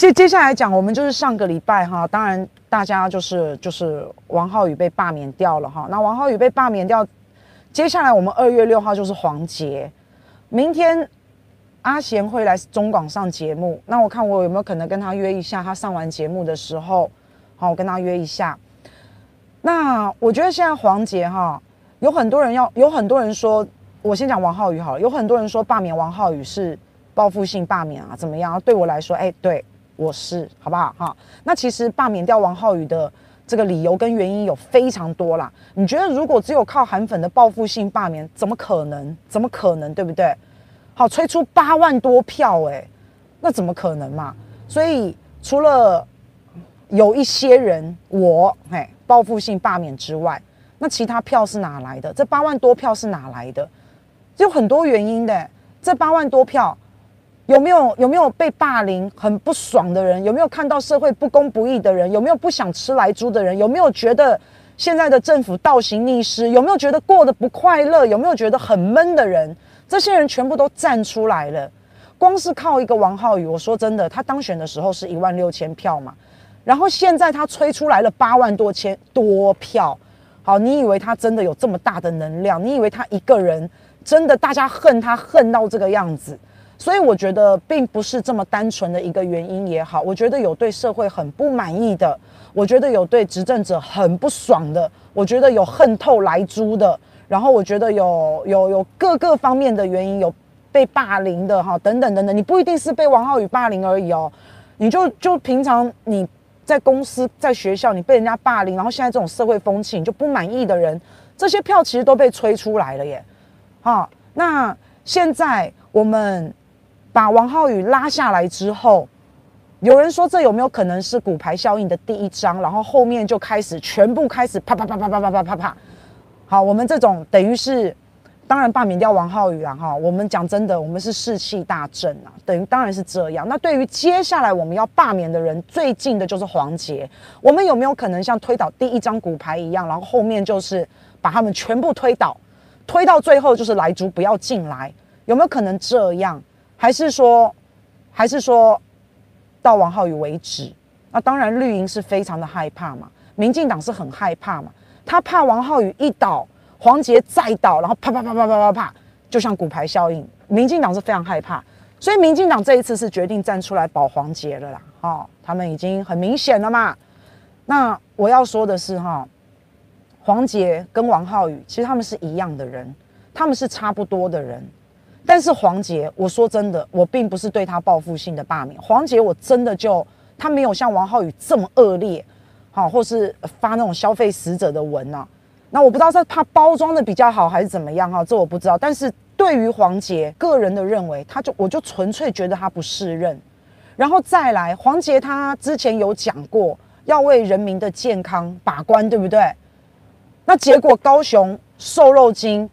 接接下来讲，我们就是上个礼拜哈，当然大家就是就是王浩宇被罢免掉了哈。那王浩宇被罢免掉，接下来我们二月六号就是黄杰，明天阿贤会来中广上节目，那我看我有没有可能跟他约一下，他上完节目的时候，好，我跟他约一下。那我觉得现在黄杰哈，有很多人要，有很多人说，我先讲王浩宇好了，有很多人说罢免王浩宇是报复性罢免啊，怎么样？对我来说，哎，对。我是好不好哈？那其实罢免掉王浩宇的这个理由跟原因有非常多啦。你觉得如果只有靠韩粉的报复性罢免，怎么可能？怎么可能？对不对？好，吹出八万多票，欸，诶，那怎么可能嘛？所以除了有一些人我嘿报复性罢免之外，那其他票是哪来的？这八万多票是哪来的？有很多原因的，这八万多票。有没有有没有被霸凌很不爽的人？有没有看到社会不公不义的人？有没有不想吃来猪的人？有没有觉得现在的政府倒行逆施？有没有觉得过得不快乐？有没有觉得很闷的人？这些人全部都站出来了。光是靠一个王浩宇，我说真的，他当选的时候是一万六千票嘛，然后现在他吹出来了八万多千多票。好，你以为他真的有这么大的能量？你以为他一个人真的大家恨他恨到这个样子？所以我觉得并不是这么单纯的一个原因也好，我觉得有对社会很不满意的，我觉得有对执政者很不爽的，我觉得有恨透莱猪的，然后我觉得有有有各个方面的原因，有被霸凌的哈，等等等等，你不一定是被王浩宇霸凌而已哦，你就就平常你在公司在学校你被人家霸凌，然后现在这种社会风气你就不满意的人，这些票其实都被吹出来了耶，好，那现在我们。把王浩宇拉下来之后，有人说这有没有可能是骨牌效应的第一章？然后后面就开始全部开始啪啪啪啪啪啪啪啪啪。好，我们这种等于是当然罢免掉王浩宇啊哈。我们讲真的，我们是士气大振啊，等于当然是这样。那对于接下来我们要罢免的人，最近的就是黄杰。我们有没有可能像推倒第一张骨牌一样，然后后面就是把他们全部推倒，推到最后就是莱猪不要进来？有没有可能这样？还是说，还是说到王浩宇为止？那当然，绿营是非常的害怕嘛，民进党是很害怕嘛，他怕王浩宇一倒，黄捷再倒，然后啪啪啪啪啪啪啪，就像骨牌效应。民进党是非常害怕，所以民进党这一次是决定站出来保黄捷了啦。哦，他们已经很明显了嘛。那我要说的是哈，黄捷跟王浩宇其实他们是一样的人，他们是差不多的人。但是黄杰，我说真的，我并不是对他报复性的罢免。黄杰，我真的就他没有像王浩宇这么恶劣，好，或是发那种消费死者的文啊。那我不知道是他包装的比较好还是怎么样哈，这我不知道。但是对于黄杰个人的认为，他就我就纯粹觉得他不适任。然后再来，黄杰他之前有讲过要为人民的健康把关，对不对？那结果高雄瘦肉精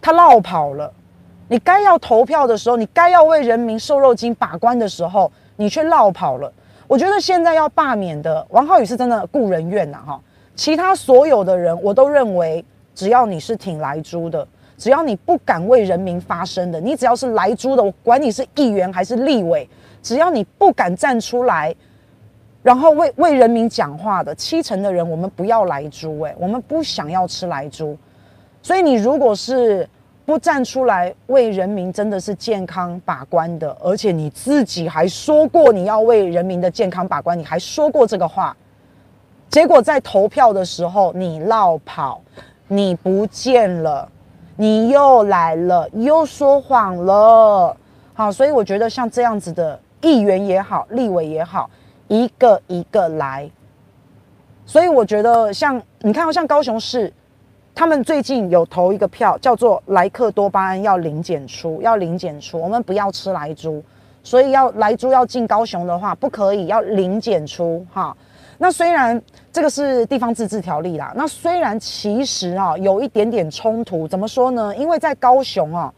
他落跑了。你该要投票的时候，你该要为人民瘦肉精把关的时候，你却落跑了。我觉得现在要罢免的王浩宇是真的顾人怨呐哈，其他所有的人我都认为，只要你是挺莱猪的，只要你不敢为人民发声的，你只要是莱猪的，我管你是议员还是立委，只要你不敢站出来，然后为为人民讲话的，七成的人我们不要莱猪，哎，我们不想要吃莱猪，所以你如果是。不站出来为人民真的是健康把关的，而且你自己还说过你要为人民的健康把关，你还说过这个话，结果在投票的时候你落跑，你不见了，你又来了，又说谎了，好，所以我觉得像这样子的议员也好，立委也好，一个一个来，所以我觉得像你看，像高雄市。他们最近有投一个票，叫做莱克多巴胺要零检出，要零检出，我们不要吃莱猪，所以要莱猪要进高雄的话，不可以要零检出哈。那虽然这个是地方自治条例啦，那虽然其实啊有一点点冲突，怎么说呢？因为在高雄啊，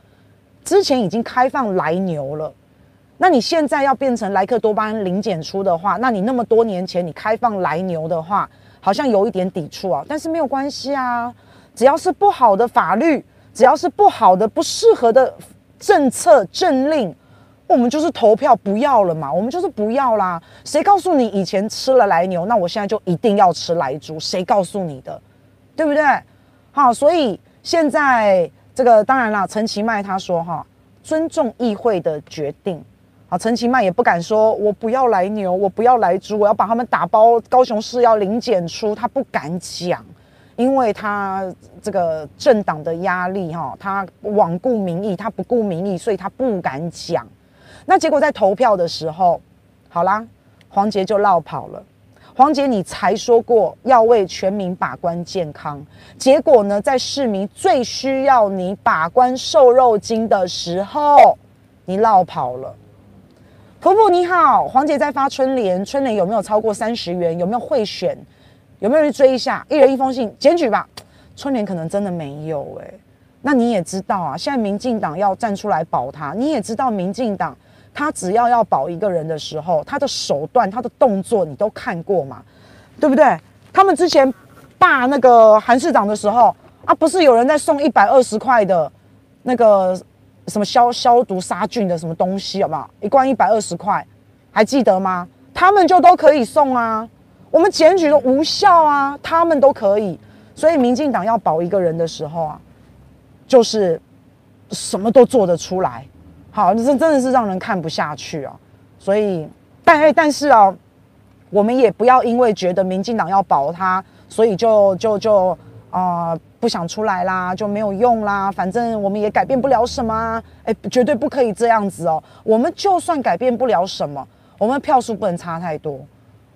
之前已经开放来牛了，那你现在要变成莱克多巴胺零检出的话，那你那么多年前你开放来牛的话，好像有一点抵触啊，但是没有关系啊。只要是不好的法律，只要是不好的、不适合的政策政令，我们就是投票不要了嘛，我们就是不要啦。谁告诉你以前吃了来牛，那我现在就一定要吃来猪？谁告诉你的？对不对？好，所以现在这个当然啦，陈其迈他说哈，尊重议会的决定。好，陈其迈也不敢说我不要来牛，我不要来猪，我要把他们打包。高雄市要零检出，他不敢讲，因为他这个政党的压力哈，他罔顾民意，他不顾民意，所以他不敢讲。那结果在投票的时候，好啦，黄杰就落跑了。黄杰，你才说过要为全民把关健康，结果呢，在市民最需要你把关瘦肉精的时候，你落跑了。婆婆你好，黄杰在发春联，春联有没有超过三十元？有没有贿选？有没有人追一下？一人一封信，检举吧。春联可能真的没有诶、那你也知道啊，现在民进党要站出来保他，你也知道民进党。他只要要保一个人的时候，他的手段、他的动作，你都看过嘛？对不对？他们之前罢那个韩市长的时候啊，不是有人在送一百二十块的那个什么消消毒杀菌的什么东西，好不好？一罐一百二十块，还记得吗？他们就都可以送啊，我们检举都无效啊，他们都可以。所以民进党要保一个人的时候啊，就是什么都做得出来。好，这真的是让人看不下去啊！所以，但但是啊，我们也不要因为觉得民进党要保他，所以就就就啊、不想出来啦，就没有用啦。反正我们也改变不了什么，啊哎，绝对不可以这样子哦。我们就算改变不了什么，我们票数不能差太多。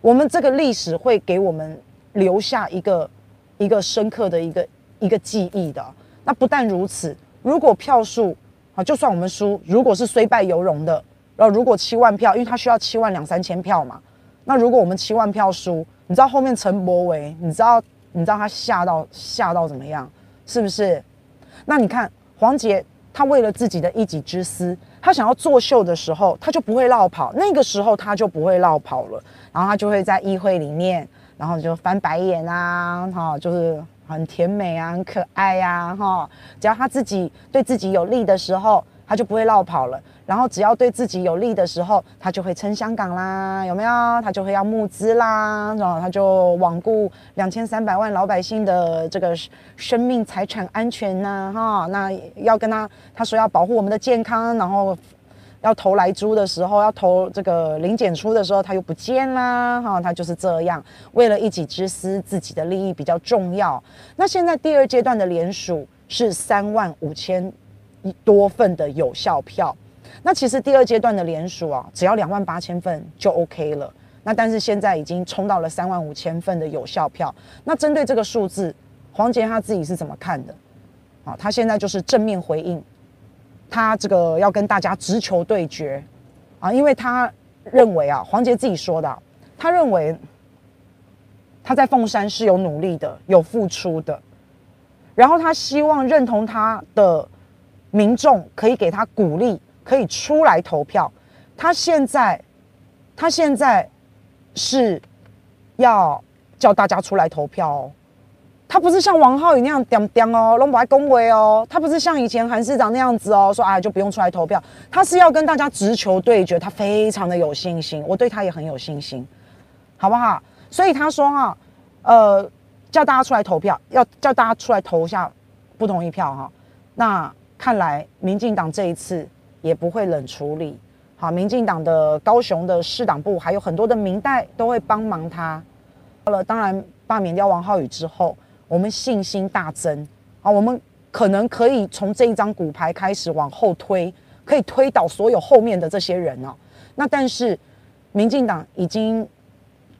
我们这个历史会给我们留下一个一个深刻的一个一个记忆的。那不但如此，如果票数啊，就算我们输，如果是虽败犹荣的，然后如果七万票，因为他需要七万两三千票嘛，那如果我们七万票输，你知道后面陈柏维，你知道你知道他吓到吓到怎么样，是不是？那你看黄杰，他为了自己的一己之私，他想要作秀的时候，他就不会落跑，那个时候他就不会落跑了，然后他就会在议会里面，然后就翻白眼啊，哈，就是。很甜美啊，很可爱呀，哈！只要他自己对自己有利的时候，他就不会落跑了。然后只要对自己有利的时候，他就会撑香港啦，有没有？他就会要募资啦，然后他就罔顾两千三百万老百姓的这个生命财产安全呐，哈！那要跟他他说要保护我们的健康，然后。要投来猪的时候，要投这个零检出的时候，他又不见啦，哈，他就是这样，为了一己之私，自己的利益比较重要。那现在第二阶段的联署是三万五千多份的有效票，那其实第二阶段的联署啊，只要两万八千份就 OK 了。那但是现在已经冲到了三万五千份的有效票，那针对这个数字，黄杰他自己是怎么看的？啊，他现在就是正面回应。他这个要跟大家直球对决啊，因为他认为啊，黄杰自己说的，他认为他在凤山是有努力的、有付出的，然后他希望认同他的民众可以给他鼓励，可以出来投票。他现在，他现在是要叫大家出来投票哦。他不是像王浩宇那样点点哦，龙不爱恭维哦。他不是像以前韩市长那样子哦，说哎就不用出来投票。他是要跟大家直球对决，他非常的有信心，我对他也很有信心，好不好？所以他说哈，呃，叫大家出来投票，要叫大家出来投一下不同意票哈。那看来民进党这一次也不会冷处理，好，民进党的高雄的市党部还有很多的民代都会帮忙他。好了，当然罢免掉王浩宇之后。我们信心大增啊！我们可能可以从这一张骨牌开始往后推，可以推倒所有后面的这些人哦。那但是，民进党已经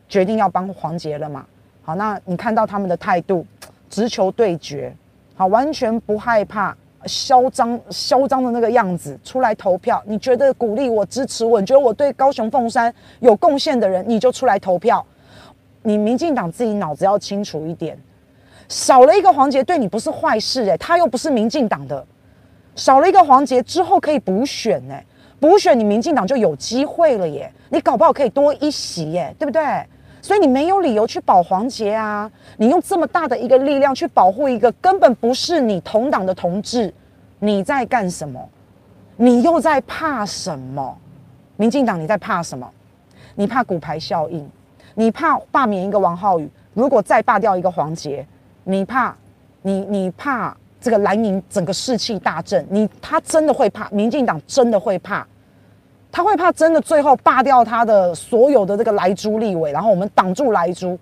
决定要帮黄捷了嘛？好，那你看到他们的态度，直球对决，好，完全不害怕，嚣张嚣张的那个样子，出来投票。你觉得鼓励我、支持我，你觉得我对高雄凤山有贡献的人，你就出来投票。你民进党自己脑子要清楚一点。少了一个黄杰对你不是坏事诶，他又不是民进党的，少了一个黄杰之后可以补选诶，补选你民进党就有机会了耶，你搞不好可以多一席耶，对不对？所以你没有理由去保黄捷啊，你用这么大的一个力量去保护一个根本不是你同党的同志，你在干什么？你又在怕什么？民进党你在怕什么？你怕骨牌效应，你怕罢免一个王浩宇，如果再罢掉一个黄捷，你怕你你怕这个蓝营整个士气大振，你他真的会怕，民进党真的会怕，他会怕真的最后罢掉他的所有的这个莱猪立委，然后我们挡住莱猪，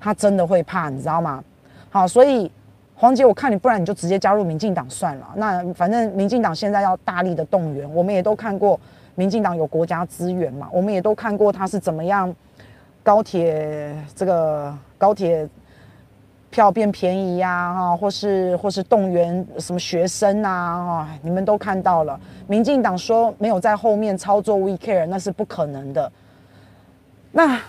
他真的会怕，你知道吗？好，所以黄捷，我看你，不然你就直接加入民进党算了。那反正民进党现在要大力的动员，我们也都看过。民进党有国家资源嘛？我们也都看过他是怎么样，高铁这个高铁票变便宜呀，哈，或是或是动员什么学生啊，哈，你们都看到了。民进党说没有在后面操作 We Care，那是不可能的。那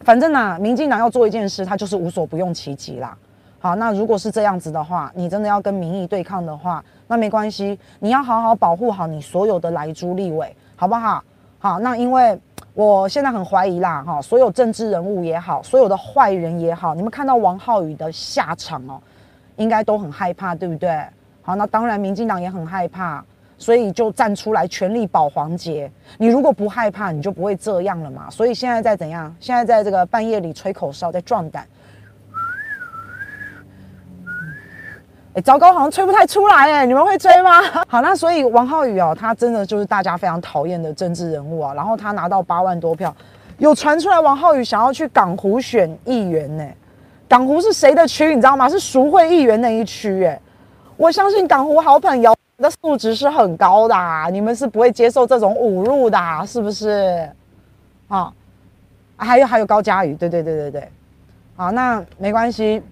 反正呢，民进党要做一件事，他就是无所不用其极啦。好，那如果是这样子的话，你真的要跟民意对抗的话，那没关系，你要好好保护好你所有的来猪立委，好不好？好，那因为我现在很怀疑啦，哈，所有政治人物也好，所有的坏人也好，你们看到王浩宇的下场哦，应该都很害怕，对不对？好，那当然民进党也很害怕，所以就站出来全力保黄杰。你如果不害怕，你就不会这样了嘛。所以现在在怎样？现在在这个半夜里吹口哨，在壮胆。哎，糟糕，好像吹不太出来哎，你们会吹吗？好，那所以王浩宇哦，他真的就是大家非常讨厌的政治人物啊。然后他拿到八万多票，有传出来王浩宇想要去港湖选议员呢。港湖是谁的区？你知道吗？是赎回议员那一区哎。我相信港湖好朋友的素质是很高的，啊你们是不会接受这种侮辱的，啊是不是？啊，还有还有高嘉瑜，对对对对对。好，那没关系。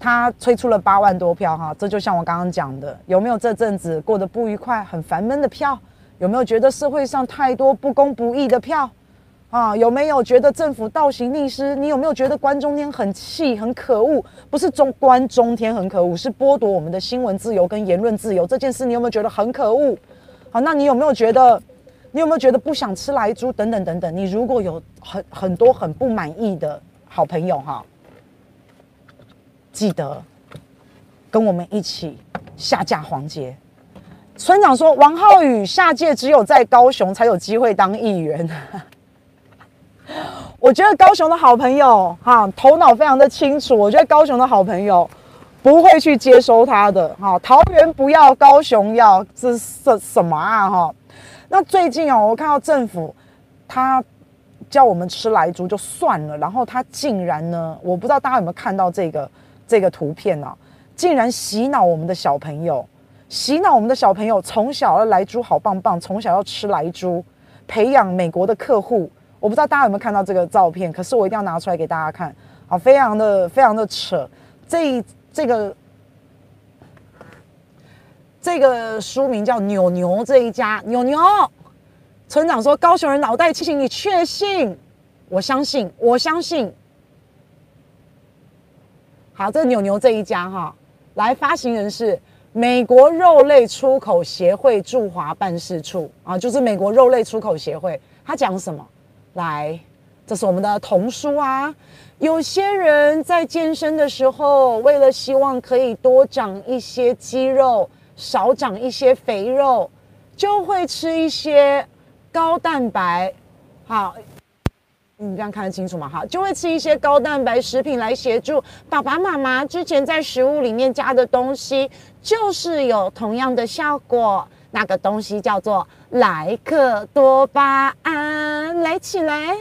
他催出了八万多票哈，这就像我刚刚讲的，有没有这阵子过得不愉快、很烦闷的票？有没有觉得社会上太多不公不义的票？啊，有没有觉得政府倒行逆施？你有没有觉得关中天很气、很可恶？不是中关中天很可恶，是剥夺我们的新闻自由跟言论自由这件事，你有没有觉得很可恶？好，那你有没有觉得，你有没有觉得不想吃莱猪等等等等？你如果有很很多很不满意的好朋友哈。记得跟我们一起下架黄杰。村长说，王浩宇下届只有在高雄才有机会当议员。我觉得高雄的好朋友哈，头脑非常的清楚。我觉得高雄的好朋友不会去接收他的哈。桃园不要，高雄要，这是什什么啊哈？那最近哦，我看到政府他叫我们吃莱猪就算了，然后他竟然呢，我不知道大家有没有看到这个。这个图片啊，竟然洗脑我们的小朋友，洗脑我们的小朋友从小要来猪好棒棒，从小要吃来猪，培养美国的客户。我不知道大家有没有看到这个照片，可是我一定要拿出来给大家看，好，非常的非常的扯。这这个这个书名叫“牛牛这一家”，牛牛村长说：“高雄人脑袋清醒，你确信？我相信，我相信。”好，这牛牛这一家哈，来发行人是美国肉类出口协会驻华办事处啊，就是美国肉类出口协会。他讲什么？来，这是我们的童书啊。有些人在健身的时候，为了希望可以多长一些肌肉，少长一些肥肉，就会吃一些高蛋白。好。你这样看得清楚吗？哈，就会吃一些高蛋白食品来协助爸爸妈妈之前在食物里面加的东西，就是有同样的效果。那个东西叫做莱克多巴胺，来起来。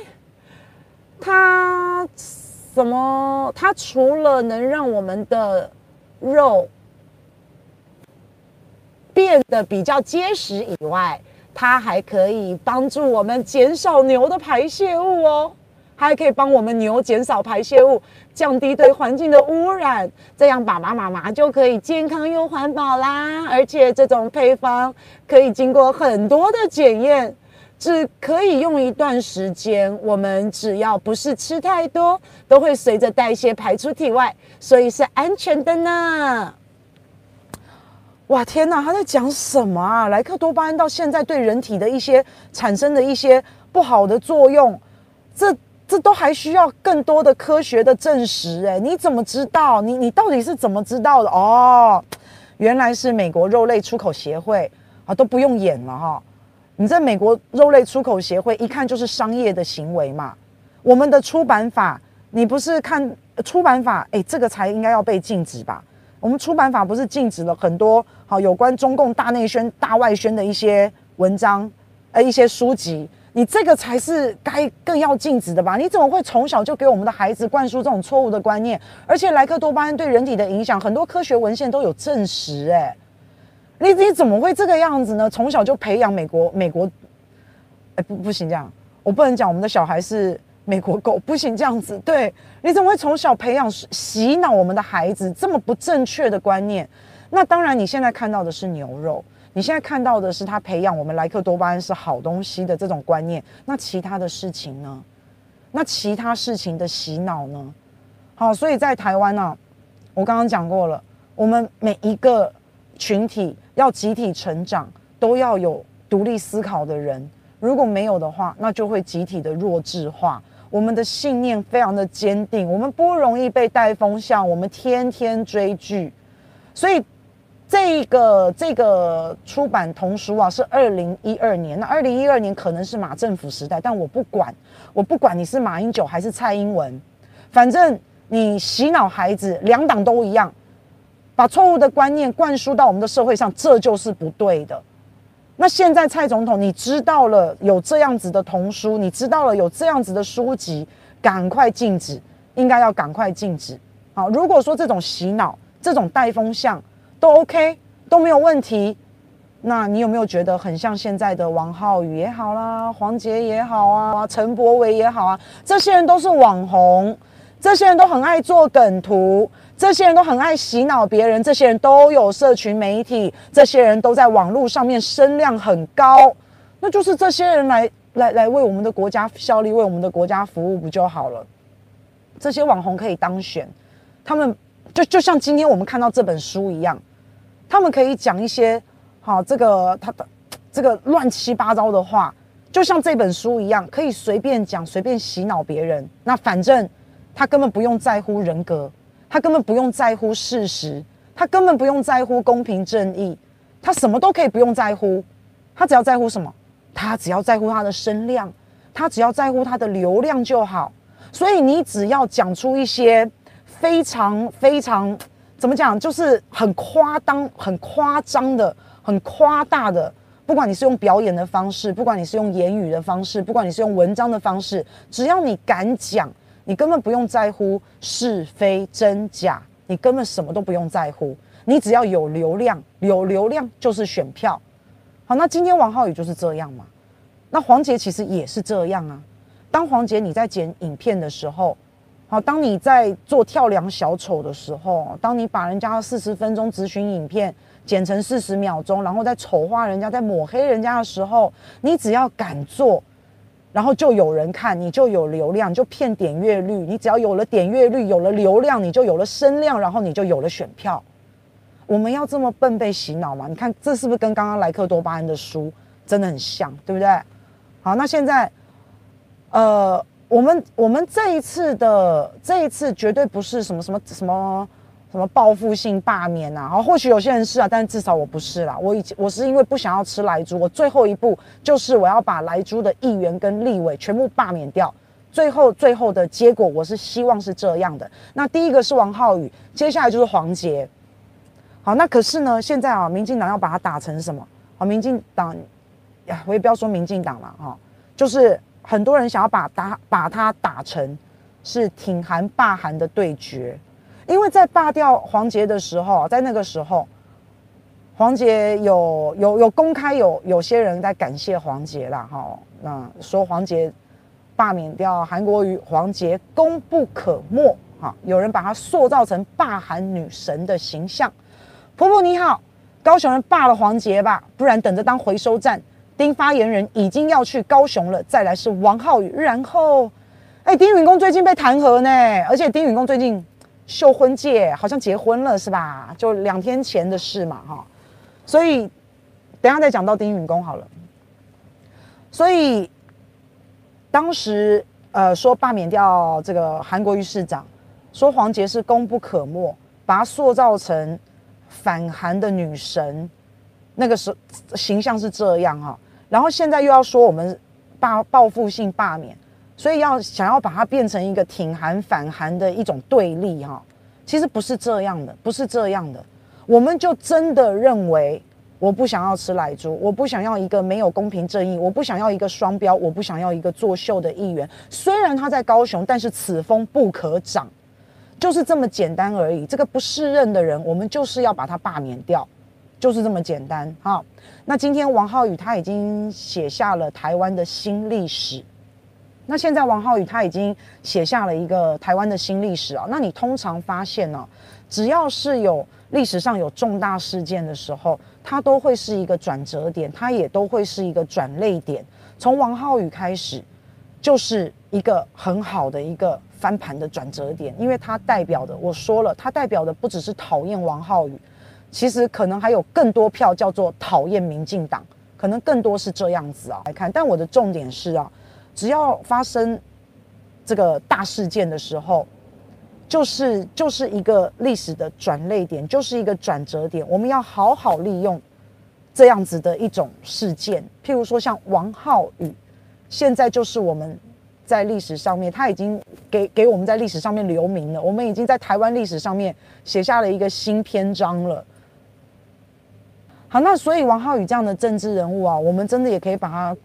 它什么？它除了能让我们的肉变得比较结实以外，它还可以帮助我们减少牛的排泄物哦，还可以帮我们牛减少排泄物，降低对环境的污染，这样爸爸妈妈就可以健康又环保啦。而且这种配方可以经过很多的检验，只可以用一段时间。我们只要不是吃太多，都会随着代谢排出体外，所以是安全的呢。哇天哪，他在讲什么啊？莱克多巴胺到现在对人体的一些产生的一些不好的作用，这这都还需要更多的科学的证实。诶，你怎么知道？你你到底是怎么知道的？哦，原来是美国肉类出口协会啊，都不用演了哈。你在美国肉类出口协会一看就是商业的行为嘛。我们的出版法，你不是看出版法？哎，这个才应该要被禁止吧？我们出版法不是禁止了很多好有关中共大内宣、大外宣的一些文章，呃，一些书籍。你这个才是该更要禁止的吧？你怎么会从小就给我们的孩子灌输这种错误的观念？而且莱克多巴胺对人体的影响，很多科学文献都有证实。哎，你你怎么会这个样子呢？从小就培养美国美国，哎不不行这样，我不能讲我们的小孩是美国狗，不行这样子。对，你怎么会从小培养洗脑我们的孩子这么不正确的观念？那当然，你现在看到的是牛肉。你现在看到的是他培养我们莱克多巴胺是好东西的这种观念，那其他的事情呢？那其他事情的洗脑呢？好，所以在台湾呢、我刚刚讲过了，我们每一个群体要集体成长，都要有独立思考的人，如果没有的话，那就会集体的弱智化。我们的信念非常的坚定，我们不容易被带风向，我们天天追剧，所以。这个这个出版童书啊，是二零一二年。那二零一二年可能是马政府时代，但我不管，我不管你是马英九还是蔡英文，反正你洗脑孩子，两党都一样，把错误的观念灌输到我们的社会上，这就是不对的。那现在蔡总统，你知道了有这样子的童书，你知道了有这样子的书籍，赶快禁止，应该要赶快禁止。好，如果说这种洗脑，这种带风向。都 OK，都没有问题。那你有没有觉得很像现在的王浩宇也好啦，黄杰也好啊，陈柏维也好啊？这些人都是网红，这些人都很爱做梗图，这些人都很爱洗脑别人，这些人都有社群媒体，这些人都在网络上面声量很高。那就是这些人来来来为我们的国家效力，为我们的国家服务不就好了？这些网红可以当选，他们就就像今天我们看到这本书一样。他们可以讲一些，好，这个他的这个乱七八糟的话，就像这本书一样，可以随便讲，随便洗脑别人。那反正他根本不用在乎人格，他根本不用在乎事实，他根本不用在乎公平正义，他什么都可以不用在乎，他只要在乎什么？他只要在乎他的声量，他只要在乎他的流量就好。所以你只要讲出一些非常非常。怎么讲？就是很夸张、很夸张的、很夸大的。不管你是用表演的方式，不管你是用言语的方式，不管你是用文章的方式，只要你敢讲，你根本不用在乎是非真假，你根本什么都不用在乎。你只要有流量，有流量就是选票。好，那今天王浩宇就是这样嘛？那黄杰其实也是这样啊。当黄杰你在剪影片的时候。好，当你在做跳梁小丑的时候，当你把人家四十分钟咨询影片剪成四十秒钟，然后再丑化人家、再抹黑人家的时候，你只要敢做，然后就有人看，你就有流量，就骗点阅率。你只要有了点阅率，有了流量，你就有了声量，然后你就有了选票。我们要这么笨被洗脑吗？你看这是不是跟刚刚莱克多巴胺的书真的很像，对不对？好，那现在，呃。我们我们这一次的这一次绝对不是什么什么什么什么报复性罢免呐，好，或许有些人是啊，但至少我不是啦。我以前我是因为不想要吃莱猪，我最后一步就是我要把莱猪的议员跟立委全部罢免掉。最后最后的结果，我是希望是这样的。那第一个是王浩宇，接下来就是黄捷。好，那可是呢，现在啊，民进党要把它打成什么？好，民进党呀，我也不要说民进党了哈，就是。很多人想要把打把它打成是挺韩罢韩的对决，因为在罢掉黄杰的时候，在那个时候，黄杰有有有公开有有些人在感谢黄杰啦，哈，那说黄杰罢免掉韩国瑜，黄杰功不可没，哈，有人把他塑造成罢韩女神的形象。婆婆你好，高雄人罢了黄杰吧，不然等着当回收站。丁发言人已经要去高雄了，再来是王浩宇，然后，哎、丁允恭最近被弹劾呢，而且丁允恭最近秀婚戒，好像结婚了是吧？就两天前的事嘛，哈，所以等下再讲到丁允恭好了。所以当时呃说罢免掉这个韩国瑜市长，说黄杰是功不可没，把他塑造成反韩的女神，那个时候形象是这样哈。然后现在又要说我们报报复性罢免，所以要想要把它变成一个挺韩反韩的一种对立哈，其实不是这样的，不是这样的，我们就真的认为。我不想要吃奶猪，我不想要一个没有公平正义，我不想要一个双标，我不想要一个作秀的议员。虽然他在高雄，但是此风不可长，就是这么简单而已。这个不适任的人，我们就是要把他罢免掉，就是这么简单。哈，那今天王浩宇他已经写下了台湾的新历史。那现在王浩宇他已经写下了一个台湾的新历史啊。那你通常发现呢、只要是有历史上有重大事件的时候，它都会是一个转折点，它也都会是一个转捩点。从王浩宇开始，就是一个很好的一个翻盘的转折点，因为它代表的，我说了，它代表的不只是讨厌王浩宇，其实可能还有更多票叫做讨厌民进党，可能更多是这样子啊来看。但我的重点是啊，只要发生这个大事件的时候。就是就是一个历史的转捩点，就是一个转折点。我们要好好利用这样子的一种事件，譬如说像王浩宇，现在就是我们在历史上面，他已经给给我们在历史上面留名了。我们已经在台湾历史上面写下了一个新篇章了。好，那所以王浩宇这样的政治人物啊，我们真的也可以把他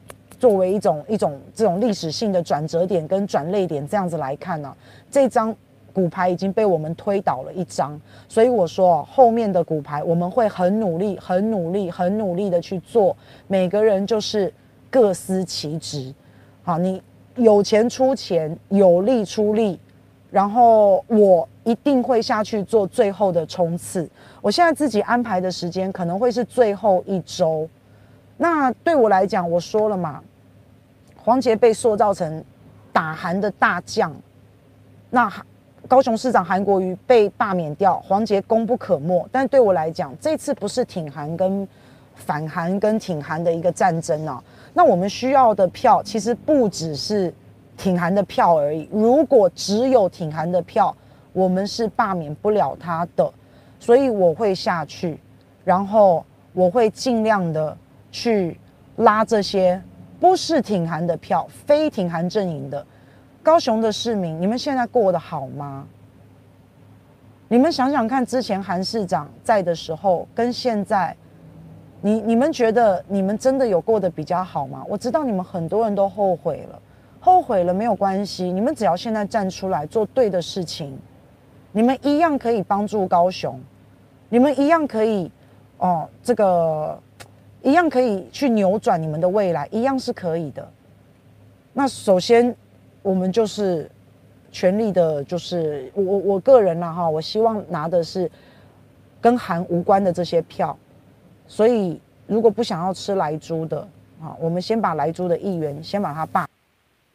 作为一种一种这种历史性的转折点跟转捩点这样子来看呢、这张。骨牌已经被我们推倒了一张，所以我说后面的骨牌我们会很努力、很努力、很努力的去做。每个人就是各司其职，好，你有钱出钱，有力出力，然后我一定会下去做最后的冲刺。我现在自己安排的时间可能会是最后一周，那对我来讲，我说了嘛，黄杰被塑造成打韩的大将，那。高雄市长韩国瑜被罢免掉，黄杰功不可没。但对我来讲，这次不是挺韩跟反韩跟挺韩的一个战争啊。那我们需要的票其实不只是挺韩的票而已。如果只有挺韩的票，我们是罢免不了他的。所以我会下去，然后我会尽量的去拉这些不是挺韩的票，非挺韩阵营的。高雄的市民，你们现在过得好吗？你们想想看，之前韩市长在的时候，跟现在，你你们觉得你们真的有过得比较好吗？我知道你们很多人都后悔了，后悔了没有关系，你们只要现在站出来做对的事情，你们一样可以帮助高雄，你们一样可以哦，这个一样可以去扭转你们的未来，一样是可以的。那首先。我们就是全力的，就是我我个人啦哈，我希望拿的是跟韩无关的这些票，所以如果不想要吃莱猪的啊，我们先把莱猪的议员先把他罢，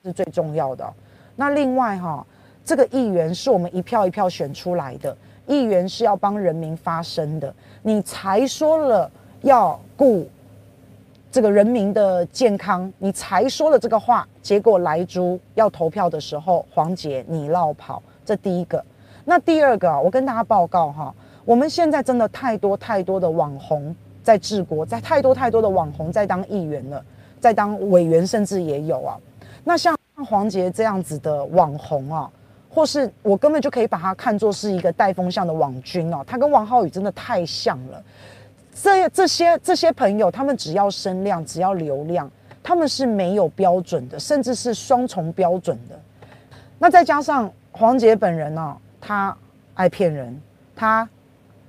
是最重要的。那另外哈，这个议员是我们一票一票选出来的，议员是要帮人民发声的，你才说了要顾。这个人民的健康，你才说了这个话，结果莱猪要投票的时候，黄杰你落跑，这第一个。那第二个啊，我跟大家报告哈，我们现在真的太多太多的网红在治国，在太多太多的网红在当议员了，在当委员，甚至也有啊。那像黄杰这样子的网红啊，或是我根本就可以把他看作是一个带风向的网军哦，他跟王浩宇真的太像了。这这些这些朋友，他们只要声量，只要流量，他们是没有标准的，甚至是双重标准的。那再加上黄杰本人呢、他爱骗人，他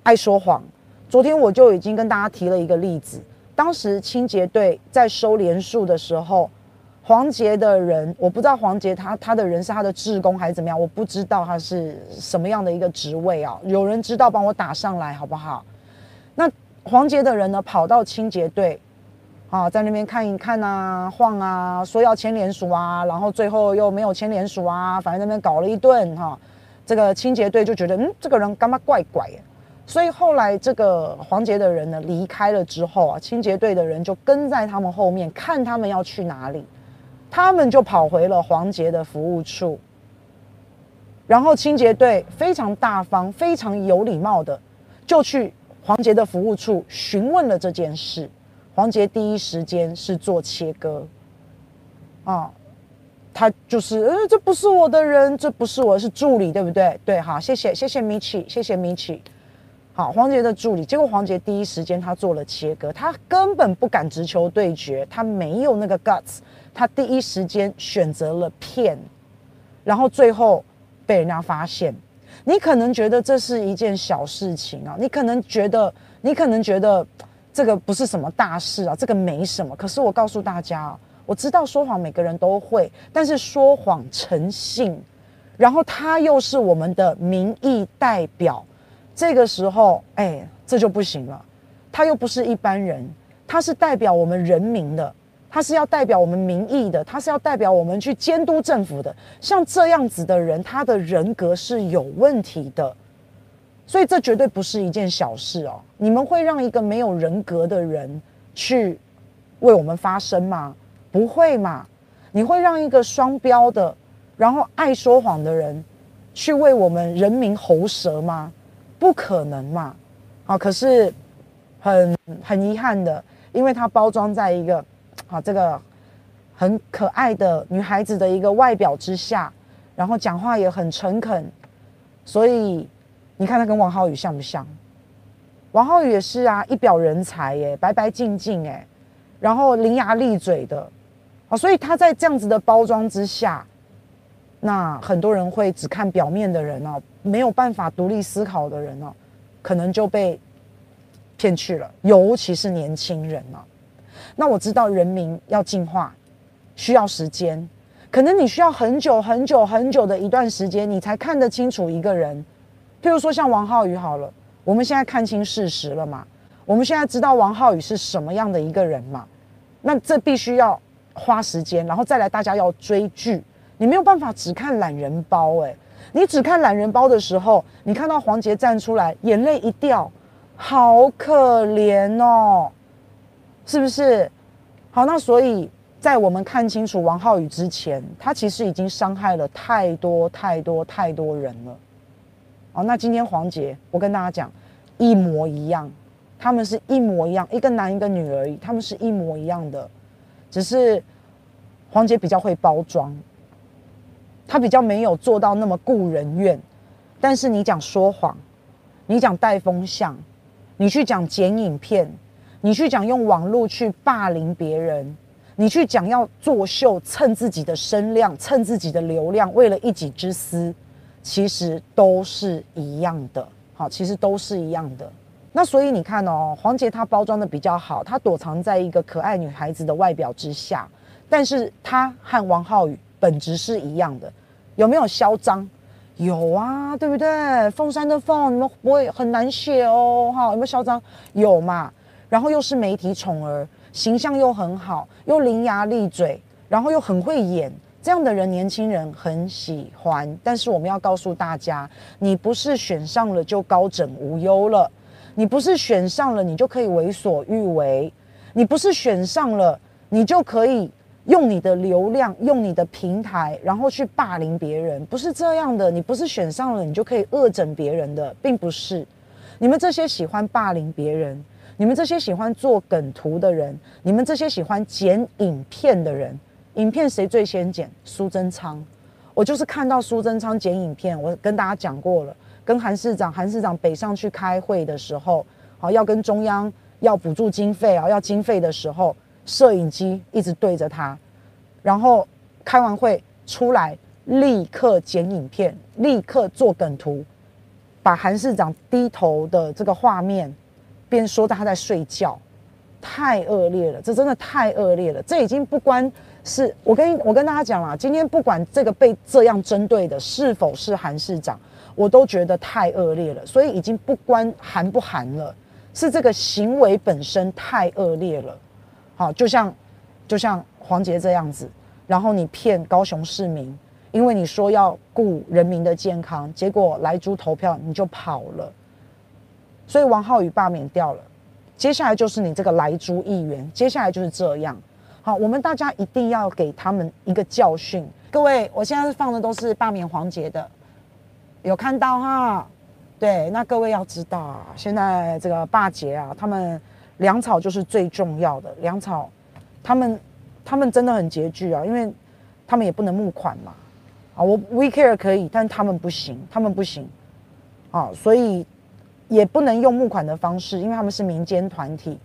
爱说谎。昨天我就已经跟大家提了一个例子，当时清洁队在收连数的时候，黄杰的人，我不知道黄杰他他的人是他的志工还是怎么样，我不知道他是什么样的一个职位啊。有人知道帮我打上来好不好？黄杰的人呢，跑到清洁队，啊，在那边看一看啊，晃啊，说要签联署啊，然后最后又没有签联署啊，反正那边搞了一顿哈、这个清洁队就觉得，嗯，这个人干嘛怪怪的，所以后来这个黄杰的人呢离开了之后啊，清洁队的人就跟在他们后面，看他们要去哪里，他们就跑回了黄杰的服务处，然后清洁队非常大方、非常有礼貌的就去。黄杰的服务处询问了这件事，黄杰第一时间是做切割，啊，他就是呃，这不是我的人，这不是我，是助理，对不对？对，好，谢谢谢谢米奇，谢谢米奇。好，黄杰的助理，结果黄杰第一时间他做了切割，他根本不敢直球对决，他没有那个 guts，他第一时间选择了骗，然后最后被人家发现。你可能觉得这是一件小事情啊，你可能觉得，你可能觉得这个不是什么大事啊，这个没什么。可是我告诉大家，我知道说谎每个人都会，但是说谎诚信，然后他又是我们的民意代表。这个时候，哎，这就不行了。他又不是一般人，他是代表我们人民的，他是要代表我们民意的，他是要代表我们去监督政府的。像这样子的人，他的人格是有问题的，所以这绝对不是一件小事哦。你们会让一个没有人格的人去为我们发声吗？不会嘛？你会让一个双标的，然后爱说谎的人去为我们人民喉舌吗？不可能嘛，啊！可是很很遗憾的，因为它包装在一个啊这个很可爱的女孩子的一个外表之下，然后讲话也很诚恳，所以你看她跟王浩宇像不像？王浩宇也是啊，一表人才耶，白白净净哎，然后伶牙俐嘴的啊，所以他在这样子的包装之下。那很多人会只看表面的人哦，没有办法独立思考的人哦，可能就被骗去了，尤其是年轻人哦。那我知道人民要进化需要时间，可能你需要很久很久很久的一段时间，你才看得清楚一个人。譬如说像王浩宇好了，我们现在看清事实了嘛？我们现在知道王浩宇是什么样的一个人嘛？那这必须要花时间，然后再来大家要追剧。你没有办法只看懒人包诶，你只看懒人包的时候，你看到黄杰站出来，眼泪一掉，好可怜哦，是不是？好，那所以在我们看清楚王浩宇之前，他其实已经伤害了太多太多太多人了。哦，那今天黄杰，我跟大家讲，一模一样，他们是一模一样，一个男一个女而已，他们是一模一样的，只是黄杰比较会包装。他比较没有做到那么顾人怨，但是你讲说谎，你讲带风向，你去讲剪影片，你去讲用网络去霸凌别人，你去讲要作秀蹭自己的声量，蹭自己的流量，为了一己之私，其实都是一样的。好，其实都是一样的。那所以你看哦，黄杰他包装的比较好，他躲藏在一个可爱女孩子的外表之下，但是他和王浩宇本质是一样的。有没有嚣张？有啊，对不对？凤山的凤，你们不会很难写哦，哈，有没有嚣张？有嘛。然后又是媒体宠儿，形象又很好，又伶牙俐嘴，然后又很会演，这样的人年轻人很喜欢。但是我们要告诉大家，你不是选上了就高枕无忧了，你不是选上了你就可以为所欲为，你不是选上了你就可以。用你的流量，用你的平台，然后去霸凌别人，不是这样的。你不是选上了，你就可以恶整别人的，并不是。你们这些喜欢霸凌别人，你们这些喜欢做梗图的人，你们这些喜欢剪影片的人，影片谁最先剪？苏贞昌。我就是看到苏贞昌剪影片，我跟大家讲过了，跟韩市长，韩市长北上去开会的时候，好，要跟中央要补助经费啊，要经费的时候。摄影机一直对着他，然后开完会出来，立刻剪影片，立刻做梗图，把韩市长低头的这个画面，边说他在睡觉，太恶劣了，这真的太恶劣了。这已经不关是，我跟我跟大家讲了，今天不管这个被这样针对的是否是韩市长，我都觉得太恶劣了。所以已经不关韩不韩了，是这个行为本身太恶劣了。好，就像，就像黄杰这样子，然后你骗高雄市民，因为你说要顾人民的健康，结果莱猪投票你就跑了，所以王浩宇罢免掉了，接下来就是你这个莱猪议员，接下来就是这样。好，我们大家一定要给他们一个教训。各位，我现在放的都是罢免黄杰的，有看到哈？对，那各位要知道啊，现在这个罢杰啊，他们。粮草就是最重要的。粮草，他们他们真的很拮据啊，因为他们也不能募款嘛。啊，我 We Care 可以，但他们不行，他们不行。啊，所以也不能用募款的方式，因为他们是民间团体，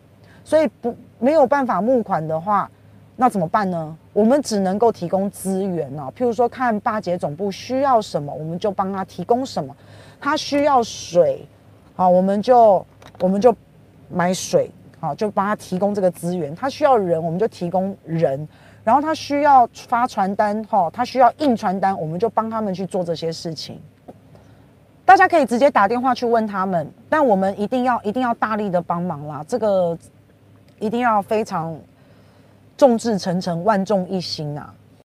所以不没有办法募款的话，那怎么办呢？我们只能够提供资源哦，譬如说看巴结总部需要什么，我们就帮他提供什么。他需要水，好，我们就我们就买水，好，就帮他提供这个资源。他需要人，我们就提供人。然后他需要发传单，哈，他需要印传单，我们就帮他们去做这些事情。大家可以直接打电话去问他们，但我们一定要一定要大力的帮忙啦，这个一定要非常众志成城，万众一心啊！